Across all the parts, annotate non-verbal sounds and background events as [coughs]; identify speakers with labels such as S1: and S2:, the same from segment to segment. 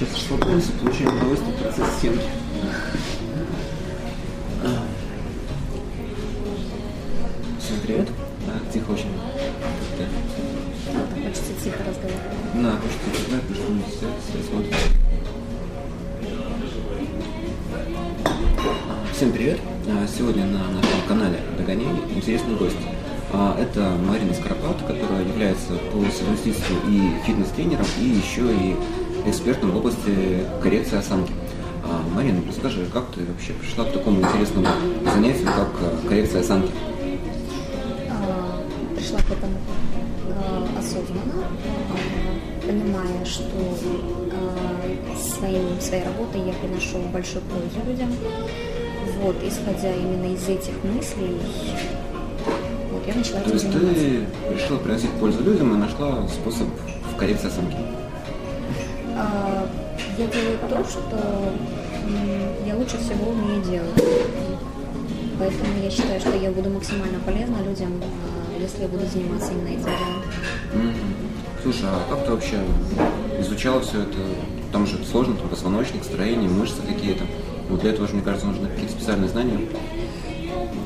S1: сейчас расслабляемся, получаем удовольствие от процесса съемки. Всем привет. А, тихо очень. Да.
S2: Хочется тихо разговаривать.
S1: На, хочется тихо, потому что не все, все. Всем привет! А, Сегодня на нашем канале Догоняй интересный гость. А, Это Марина Скоропат, которая является по совместительству и фитнес-тренером, и еще и экспертом в области коррекции осанки. А, Марина, расскажи, как ты вообще пришла к такому интересному занятию, как а, коррекция осанки?
S2: А, Пришла к этому а, осознанно, а, понимая, что своим, своей работой я приношу большую пользу людям. Вот, исходя именно из этих мыслей, вот я начала
S1: То есть
S2: заниматься.
S1: ты решила приносить пользу людям и нашла способ в коррекции осанки.
S2: А, Я делаю то, что я лучше всего умею делать. Поэтому я считаю, что я буду максимально полезна людям, а, если я буду заниматься именно этим делом.
S1: Слушай, а как ты вообще изучала все это? Там же сложно, там позвоночник, строение, мышцы какие-то. Вот для этого же, мне кажется, нужны какие-то специальные знания.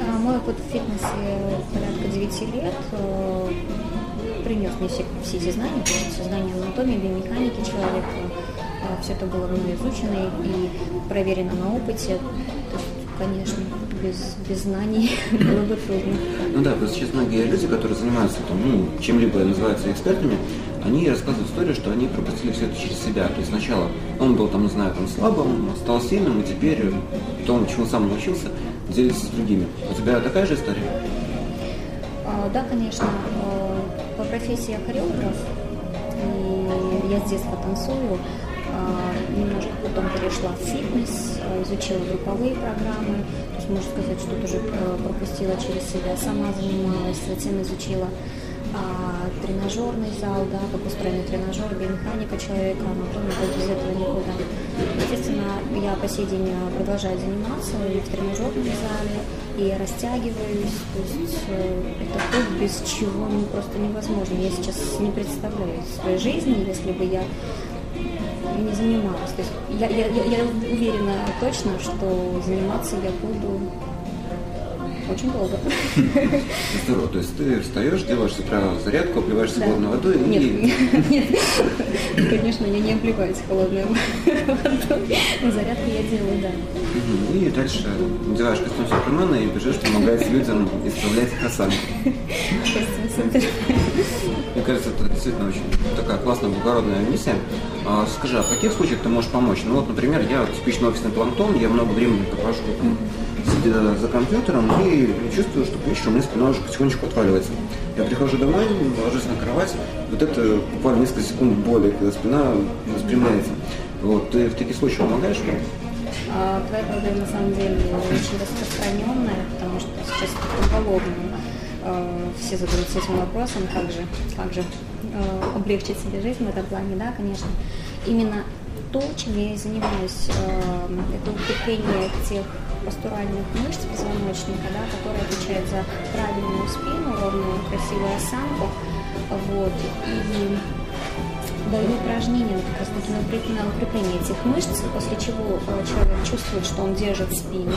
S2: А, Мой опыт в фитнесе порядка 9 лет принес мне все, все эти знания, то есть знания анатомии, биомеханики человека. Все это было мной изучено и проверено на опыте. То есть, конечно, без, без знаний [laughs] было бы трудно.
S1: Ну да, просто сейчас многие люди, которые занимаются там, ну, чем-либо называются экспертами, они рассказывают историю, что они пропустили все это через себя. То есть сначала он был там, не знаю, там слабым, стал сильным, и теперь то, чему сам научился, делится с другими. У тебя такая же история?
S2: А, Да, конечно, э, по профессии я хореограф, и я с детства танцую. А, Немножко потом перешла в фитнес, э, изучила групповые программы, то есть можно сказать, что тоже э, пропустила через себя, сама занималась, затем изучила а, тренажерный зал, да, как устроены тренажеры, биомеханика человека, анатомия, вот без этого никуда. Естественно, я по сей день э, продолжаю заниматься и в тренажерном зале, и растягиваюсь, то есть э, это то, без чего ну, просто невозможно. Я сейчас не представляю своей жизни, если бы я не занималась. То есть я, я, я, я уверена точно, что заниматься я буду очень долго. [laughs]
S1: Здорово. То есть ты встаешь, делаешь с утра зарядку, обливаешься
S2: Да.
S1: холодной водой
S2: Нет,
S1: и... [laughs]
S2: нет, конечно, я не обливаюсь холодной водой. Но зарядку я делаю, да.
S1: И дальше надеваешь костюм Супермена и бежишь помогать людям исправлять их осанку. [laughs]
S2: Костюм супер.
S1: Мне кажется, это действительно очень такая классная, благородная миссия. А, скажи, а в каких случаях ты можешь помочь? Ну вот, например, я типичный офисный планктон, я много времени провожу сидя за компьютером и чувствую, что вечером у меня спина уже потихонечку отваливается. Я прихожу домой, ложусь на кровать, вот это буквально несколько секунд боли, когда спина распрямляется. Вот, ты в таких случаях помогаешь мне?
S2: А, Твоя проблема на самом деле очень распространенная, потому что сейчас поголовно э, все задаются этим вопросом, как же, как же э, облегчить себе жизнь в этом плане, да, конечно. Именно то, чем я и занимаюсь, э, это укрепление тех постуральных мышц позвоночника, да, которые отвечают за правильную спину, ровную, красивую осанку. Вот. И даю упражнения как раз таки на укреп- на укрепление этих мышц, после чего э, человек чувствует, что он держит спину,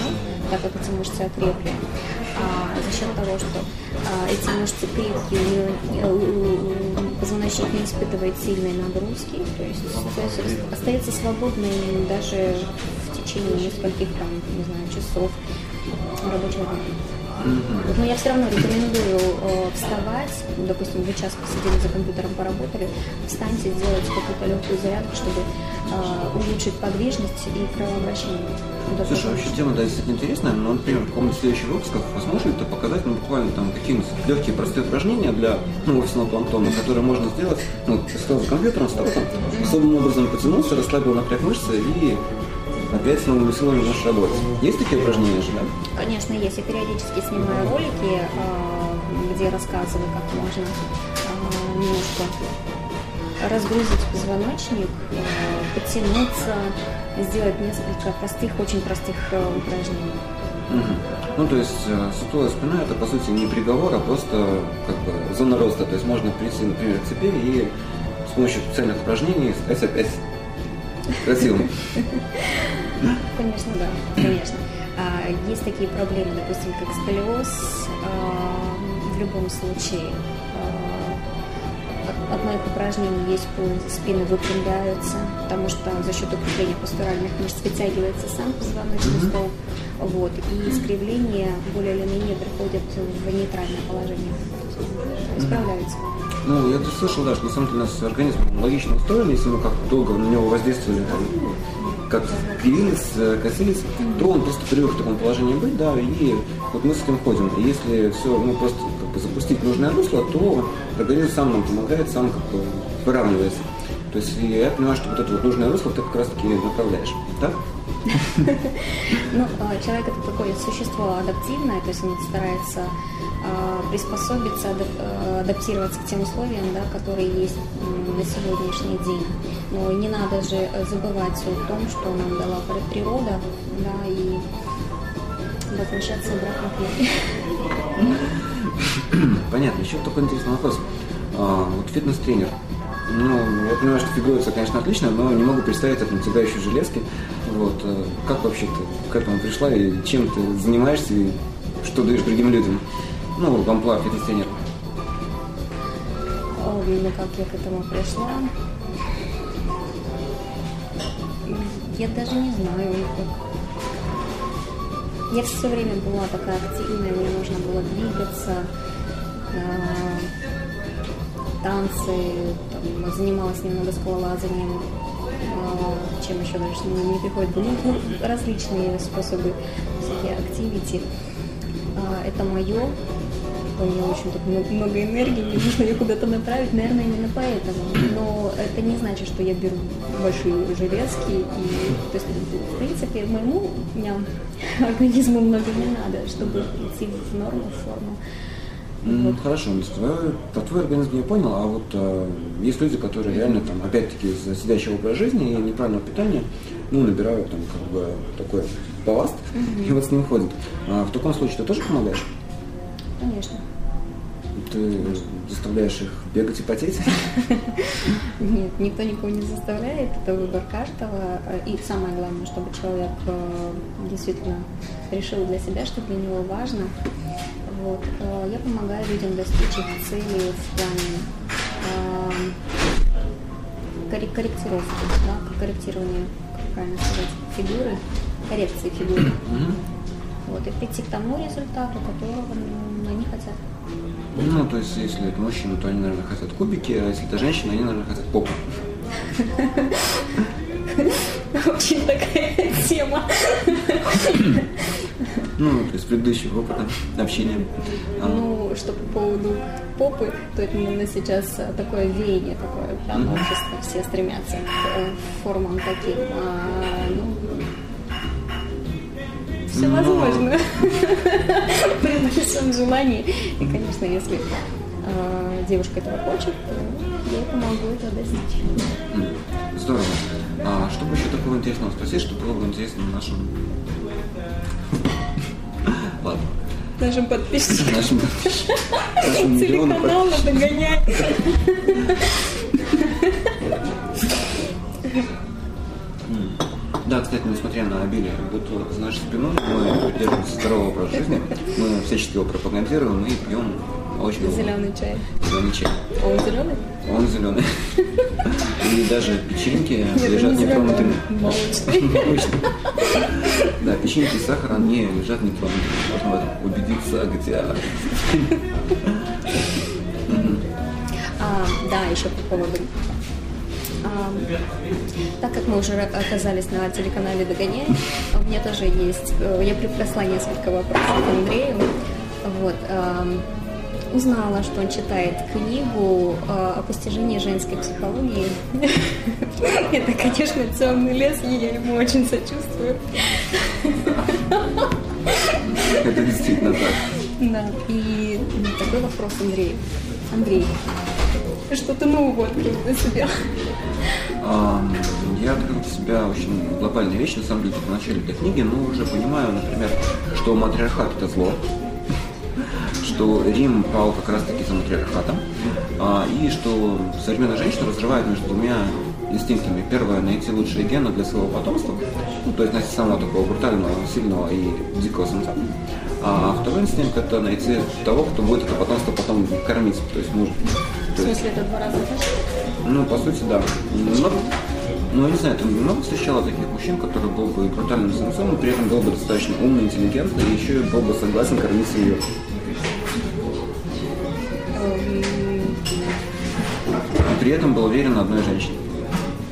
S2: так как эти мышцы окрепли. А за счет того, что а, эти мышцы крепкие, э, позвоночник не испытывает сильной нагрузки, то есть, остается свободным даже в течение нескольких там, не знаю, часов рабочего дня. Вот, Но я все равно рекомендую э, вставать, допустим, вы час посидели за компьютером, поработали, встаньте, сделайте какую-то легкую зарядку, чтобы э, улучшить подвижность и кровообращение.
S1: Слушай, вообще тема да, действительно интересная, но, например, в каком-то следующих выпусках возможно это показать, ну, буквально там какие-нибудь легкие простые упражнения для ну, офисного планктона, которые можно сделать, ну, сказал, за компьютером, встал там, особым образом потянулся, расслабил напряг мышцы и опять с новыми силами можешь работать. Есть такие упражнения же, да?
S2: Конечно, есть. Я периодически снимаю ролики, э, где рассказываю, как можно э, немножко разгрузить позвоночник, э, подтянуться, сделать несколько простых, очень простых э, упражнений.
S1: Ну, то есть э, сутулая спина это, по сути, не приговор, а просто как бы зона роста. То есть можно прийти, например, к себе и с помощью специальных упражнений стать опять красивым.
S2: Конечно, да, конечно. А, есть такие проблемы, допустим, как сколиоз. А, в любом случае, а, одно из упражнений есть пульс, спины выпрямляются, потому что за счет укрепления постуральных мышц вытягивается сам позвоночный столб. Вот, и искривления более или менее приходят в нейтральное положение. Исправляются.
S1: Ну, я слышал, да, что на самом деле у нас организм логично устроен, если мы как долго на него воздействовали, там, как кривились, э, косились, то он просто привык в таком положении быть, да, и вот мы с этим ходим. И если все, ну, просто как бы запустить нужное русло, то организм сам нам помогает, сам как бы выравнивается. То есть я понимаю, что вот это вот нужное русло ты как раз таки направляешь, так? [laughs]
S2: Ну, а, человек это такое существо адаптивное, то есть он старается а, приспособиться, а, адаптироваться к тем условиям, да, которые есть на сегодняшний день. Но не надо же забывать о том, что нам дала природа, да, и возвращаться обратно к ней. [coughs]
S1: Понятно. Еще такой интересный вопрос. Вот фитнес-тренер. Ну, я понимаю, что фигурица, конечно, отлично, но не могу представить это натягающие железки. Вот. Э, как вообще ты к этому пришла и чем ты занимаешься и что даешь другим людям? Ну, в амплуа фитнес-тренер.
S2: Ну, как я к этому пришла? Я даже не знаю. Я все время была такая активная, мне нужно было двигаться, э, танцы, там, занималась немного скалолазанием, а, чем еще дальше не, не приходит. Ну, различные способы, всякие активити. А, это мое, у меня очень так много, энергии, мне нужно ее куда-то направить, наверное, именно поэтому. Но это не значит, что я беру большие железки. И, то есть, в принципе, моему меня, [laughs] организму много не надо, чтобы прийти в норму, в форму.
S1: Вот. Хорошо, твой, про твой организм я понял, а вот э, есть люди, которые реально там, опять-таки, из-за сидящего образа жизни и неправильного питания, ну, набирают там как бы такой балласт mm-hmm. и вот с ним ходят. А в таком случае ты тоже помогаешь?
S2: Конечно.
S1: Ты заставляешь их бегать и потеть? [laughs]
S2: Нет, никто никого не заставляет, это выбор каждого. И самое главное, чтобы человек э, действительно решил для себя, что для него важно. Вот. Э, я помогаю людям достичь их цели в плане э, корректировки, да, корректирования, как правильно сказать, фигуры, коррекции фигуры. Mm-hmm. Вот, и прийти к тому результату, которого ну, они хотят.
S1: Ну, то есть, если это мужчина, то они, наверное, хотят кубики, а если это женщина, они, наверное, хотят попу. [laughs]
S2: Очень такая тема.
S1: Ну, то есть предыдущего опыта общения.
S2: А. Ну, что по поводу попы, то это именно сейчас такое веяние такое, mm-hmm. общество, все стремятся к э, формам таким. А, ну, все Но... возможно [laughs] при большом желании. И, конечно, если э, девушка этого хочет, то я помогу это достичь.
S1: Здорово. А что бы еще такого интересного спросить, что было бы интересно нашим [laughs] Ладно.
S2: Нашим подписчикам. Нашим подписчикам. [laughs] Телеканал надо
S1: Да, кстати, несмотря на обилие бутылок за нашей спиной, мы придерживаемся здорового образа жизни, мы всячески его пропагандируем и пьем очень
S2: Зеленый чай.
S1: Зеленый чай.
S2: Он зеленый?
S1: Он зеленый. И даже печеньки лежат нетронутыми. [laughs] Да, печеньки и сахар, они лежат нетронутыми. Можно в этом убедиться, где... [laughs]
S2: А, да, еще по поводу так как мы уже оказались на телеканале «Догоняй», у меня тоже есть, э, я припасла несколько вопросов к Андрею. Вот, узнала, что он читает книгу э, о постижении женской психологии. [laughs] Это, конечно, темный лес, и я ему очень сочувствую.
S1: Это действительно так.
S2: Да, и такой вопрос Андрей. Андрей, что ты нового открыл для себя?
S1: Я открыл для себя очень глобальные вещи, на самом деле, в начале этой книги, но уже понимаю, например, что матриархат – это зло, что Рим пал как раз-таки за матриархатом, а, и что современная женщина разрывает между двумя инстинктами. Первое – найти лучшие гены для своего потомства, ну, то есть найти самого такого брутального, сильного и дикого самца. А второй инстинкт – это найти того, кто будет это потомство потом кормить, то есть муж.
S2: В смысле, это два раза
S1: Ну, по сути, да. Но, ну, я не знаю, ты много встречала таких мужчин, которые был бы брутальным самцом, но при этом был бы достаточно умный, интеллигентный, и еще был бы согласен кормить семью. И при этом был уверен одной женщине.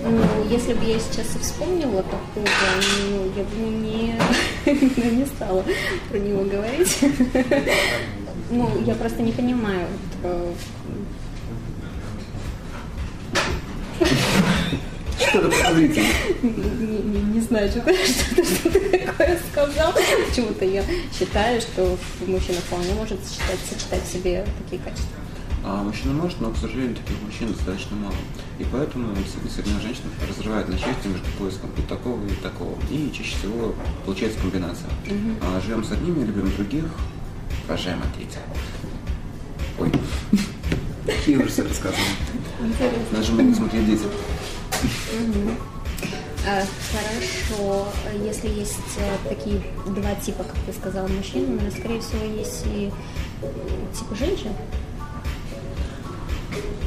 S2: Ну, если бы я сейчас и вспомнила такого, ну, я бы не, [laughs] не стала про него говорить. [laughs] Ну, я просто не понимаю. Э,
S1: Что-то подозрительно.
S2: Не, не, не знаю, что-то, [laughs] что-то, что такое сказал. Почему-то я считаю, что мужчина вполне может сочетать, сочетать в себе такие качества.
S1: А мужчина может, но, к сожалению, таких мужчин достаточно мало. И поэтому действительно женщина разрывает на части между поиском и такого, и такого. И чаще всего получается комбинация. Угу. А, живем с одними, любим других, рожаем от третьих. Ой, [laughs] какие ужасы рассказываем. Даже могут смотреть дети.
S2: Угу. А, хорошо. Если есть э, такие два типа, как ты сказала, мужчин, скорее всего, есть и типа женщин.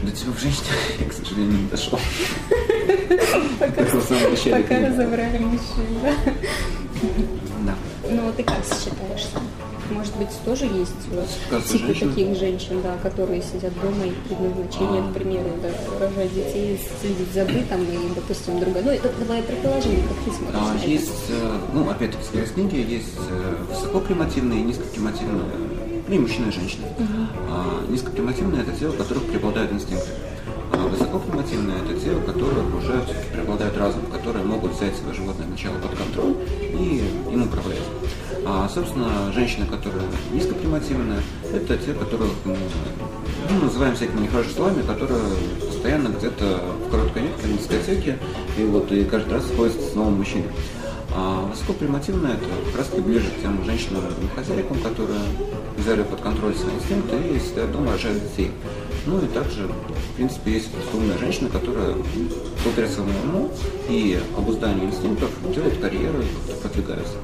S1: До тебя в [laughs] я, к сожалению, не дошел. [laughs]
S2: Пока, разобрали мужчин, да?
S1: Да.
S2: Ну, вот ты как считаешь? Быть, тоже есть Кажется, типы таких женщин, да, которые сидят дома и предназначение, к примеру, да, рожать детей, следить за бытом и, допустим, другое. Ну, это давай предположение, как ты смотришь
S1: а, Есть, э, ну, опять-таки, в книге есть э, высокопримативные и низкопримативные ну и женщины. Uh-huh. А, низкопримативное – это те, у которых преобладают инстинкты. А высокопримативное – это те, у которых уже преобладают разум, которые могут взять свое животное начало под контроль и им управлять. А, собственно, женщины, которые низкопримативные, это те, которых мы ну, называем всякими нехорошими словами, которые постоянно где-то в короткой юбке, на дискотеке, и вот и каждый раз сходятся с новым мужчиной. А высокопримативное это как раз ближе к тем женщинам хозяйкам, которые взяли под контроль свои инстинкты и сидят дома, рожают детей. Ну и также, в принципе, есть умная женщина, которая благодаря своему уму и обузданию инстинктов делает карьеру и продвигается.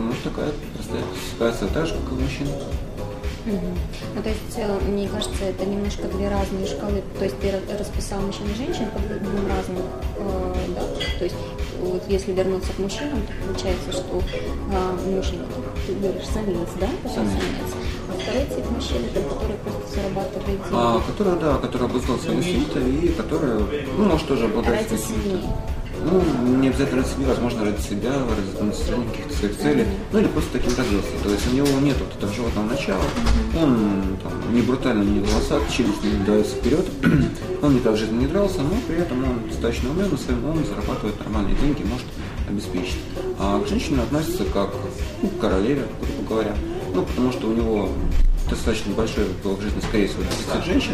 S1: Ну, такая простая ситуация, так же, как и у мужчин.
S2: Угу. Ну, то есть, э, мне кажется, это немножко две разные шкалы. То есть, ты расписал мужчин и женщин по двум разным, э, да? То есть, вот если вернуться к мужчинам, то получается, что э, мужчина, ты говоришь, самец, да?
S1: Самец.
S2: А второй тип мужчин, это который просто зарабатывает деньги.
S1: А, который, да, который обуздал свои инстинкты и который, ну, может, тоже обладает...
S2: Семьи.
S1: Ну, не обязательно ради себя, возможно, ради себя, ради там, каких-то своих целей, ну или просто таким родился. То есть у него нет вот этого животного начала, он там, не брутально, не волосат, челюсть не дается вперед, [clears throat] он никак в жизни не дрался, но при этом он достаточно умен, своим умом зарабатывает нормальные деньги, может обеспечить. А к женщине относится как ну, к королеве, грубо говоря. Ну, потому что у него достаточно большой в жизни, скорее всего, дефицит женщин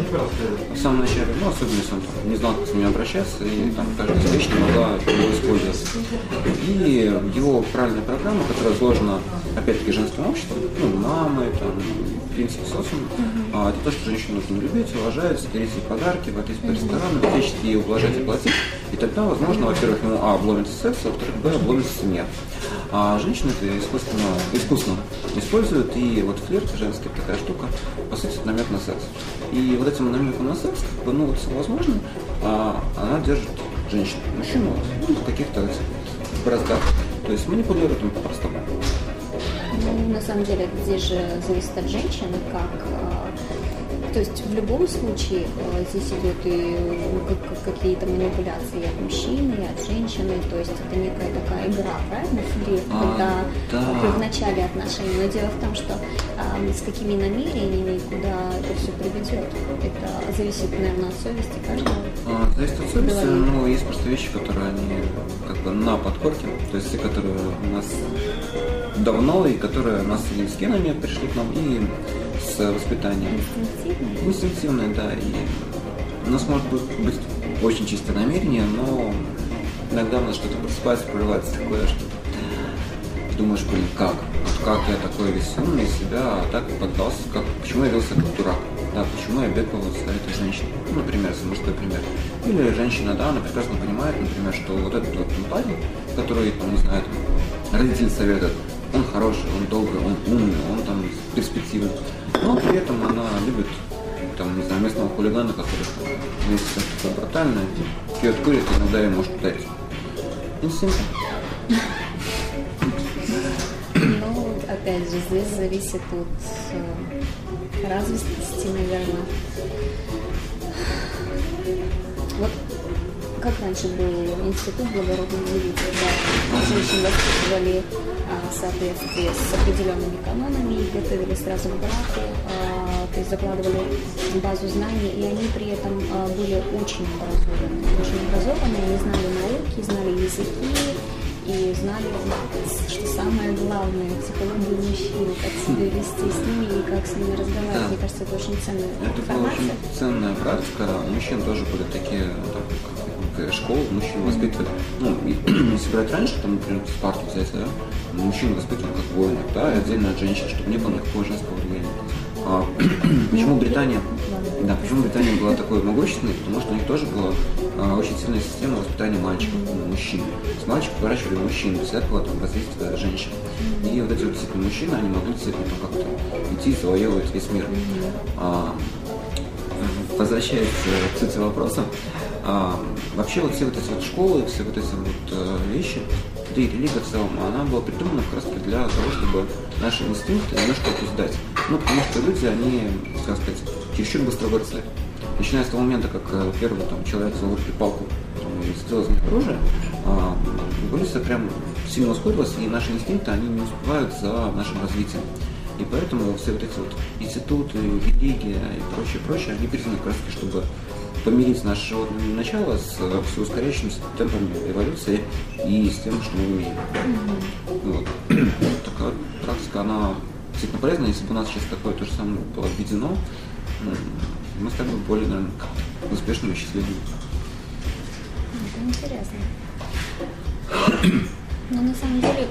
S1: в самом начале, ну, особенно если он не знал, как с ними обращаться, и там каждая не могла его использовать. И его правильная программа, которая сложена, опять-таки, женским обществом, ну, мамой, там, в принципе, социум, а, это то, что женщину нужно любить, уважать, дарить ей подарки, водить по ресторанам, всячески ей ублажать и платить. И тогда, возможно, во-первых, ему, а, обломится секс, а во-вторых, б, обломится семья. А женщины это искусственно, искусно используют, и вот флирт женский такая штука, по сути, намек на секс. И вот этим намеком на секс, как бы, ну вот возможно, а она держит женщину, мужчину ну, в каких-то браздах. То есть манипулирует им по-простому.
S2: Ну, на самом деле, здесь же зависит от женщины, как а, то есть в любом случае э, здесь идет и э, какие-то манипуляции от мужчины, и от женщины, то есть это некая такая игра, правильно, флирт, а, когда да. в начале отношений. Но дело в том, что а, с какими намерениями, куда это все приведет, это зависит, наверное, от совести каждого.
S1: А, зависит от совести, но есть просто вещи, которые они бы на подкорке, то есть те, которые у нас давно и которые нас с генами пришли к нам и с воспитанием.
S2: Инстинктивное,
S1: да. И у нас может быть, быть очень чистое намерение, но иногда у нас что-то просыпается, прорывается такое, что ты думаешь, блин, как? Как я такой весь умный себя, а так поддался, как, почему я велся как дурак? Да, почему я бегал за этой женщиной. Ну, например, за мужской пример. Или женщина, да, она прекрасно понимает, например, что вот этот вот парень, который, там, не знаю, там, родители советуют, он хороший, он добрый, он умный, он там перспективный. Но при этом она любит там, не знаю, местного хулигана, который там, если такой брутальный, пьет, курит, иногда и может ударить. Инстинкт.
S2: Опять же, здесь зависит от э, развитости, наверное. Вот как раньше был институт благородных девиц, да, женщин воспитывали а, в соответствии с определенными канонами готовили сразу к браку, а, то есть закладывали базу знаний, и они при этом а, были очень образованы, очень образованы, они знали науки, знали языки, и знали, что самое главное, психологию мужчин, как себя вести с ними и как с ними разговаривать.
S1: Да.
S2: Мне кажется, это очень ценная
S1: Это была
S2: информация.
S1: очень ценная практика. У мужчин тоже были такие ну, как, школы, мужчин воспитывали. Ну, [clears throat] если брать раньше, там, например, Спарту взять, да, мужчин воспитывали как воинов, да, и отдельно от женщин, чтобы не было никакого женского влияния. А, [clears throat] почему Британия, да, почему Британия была такой могущественной? Потому что у них тоже была а, очень сильная система воспитания мальчиков, ну, мужчин. С мальчиков выращивали мужчин, без этого там воздействие женщин. И вот эти вот действительно мужчины, они могли действительно как-то идти завоевывать весь мир. А, возвращаясь э, к сути вопроса, а, вообще вот все вот эти вот школы, все вот эти вот э, вещи, да и религия в целом, она была придумана как раз для того, чтобы наши инстинкты немножко опуздать. Ну, потому что люди, они, как сказать, чересчур быстро выросли. Начиная с того момента, как э, первый там, человек взял палку там, и сделал из них оружие, а, эволюция прям сильно ускорилась, и наши инстинкты, они не успевают за нашим развитием. И поэтому все вот эти вот институты, религия и прочее, прочее, они призваны как раз таки, чтобы помирить наше животное начало с э, все ускоряющимися темпами эволюции и с тем, что мы умеем. Вот. [clears throat] Такая практика, она действительно полезна. Если бы у нас сейчас такое то же самое было введено, мы стали бы более, наверное, успешными и счастливыми.
S2: Это интересно. Но на самом деле,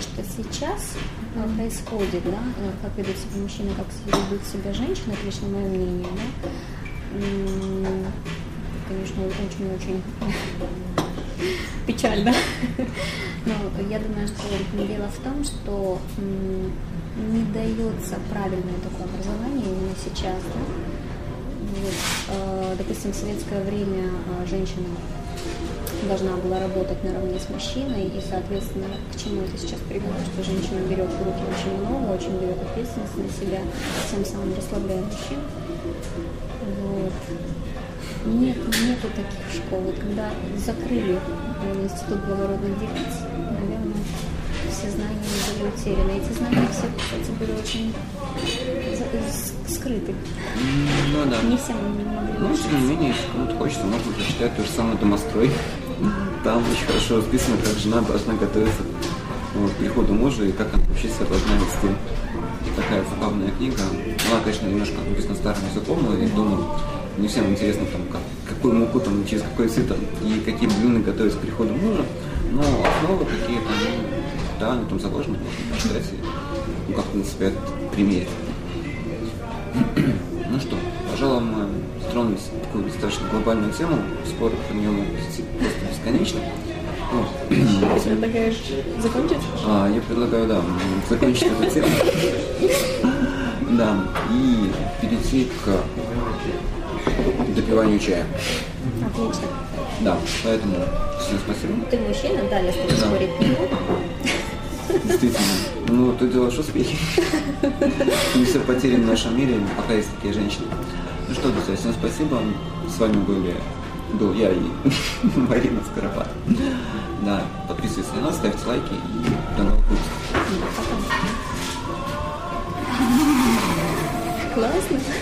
S2: что сейчас э, происходит, да, э, как ведут себя мужчины, как ведут себя женщины, это лично мое мнение, да, конечно, очень-очень [laughs] печально. Но я думаю, что дело в том, что не дается правильное такое образование именно сейчас, да, вот, э, допустим, в советское время э, женщина должна была работать наравне с мужчиной, и, соответственно, к чему это сейчас привело, что женщина берет в руки очень много, очень берет ответственность на себя, тем самым расслабляя мужчин. Вот. Нет, нету таких школ. Вот когда закрыли э, институт благородных девиц, наверное, все знания были утеряны. Эти знания все, кстати, были очень скрыты.
S1: Ну да.
S2: Не всем не могли
S1: Ну, тем не менее, если кому-то хочется, можно прочитать то же самое «Домострой». Там очень хорошо расписано, как жена должна готовиться вот, к приходу мужа и как она вообще себя должна вести. Такая забавная книга. Она, конечно, немножко написана старым языком, но я думаю, не всем интересно, там, как, какую муку, там, через какой сито и какие блюда готовить к приходу мужа. Но основы какие-то, ну, да, они там заложены, можно почитать и ну, как-то на себя это примерить. Ну что, пожалуй, мы затронулись такую достаточно глобальную тему. Споры по нее могут идти просто бесконечно. Вот.
S2: Предлагаешь закончить?
S1: А, я предлагаю, да, закончить эту тему. [laughs] Да, и перейти к допиванию чая.
S2: Отлично.
S1: Да, поэтому всем спасибо.
S2: Ты мужчина, да, с тобой спорить.
S1: Действительно. Ну, ты делаешь успехи. Не все потеряно в нашем мире, пока есть такие женщины. Ну что, друзья, всем спасибо. С вами были был я и [laughs] Марина Скоропад. Да, подписывайтесь на нас, ставьте лайки и до новых выпусков.
S2: Классно.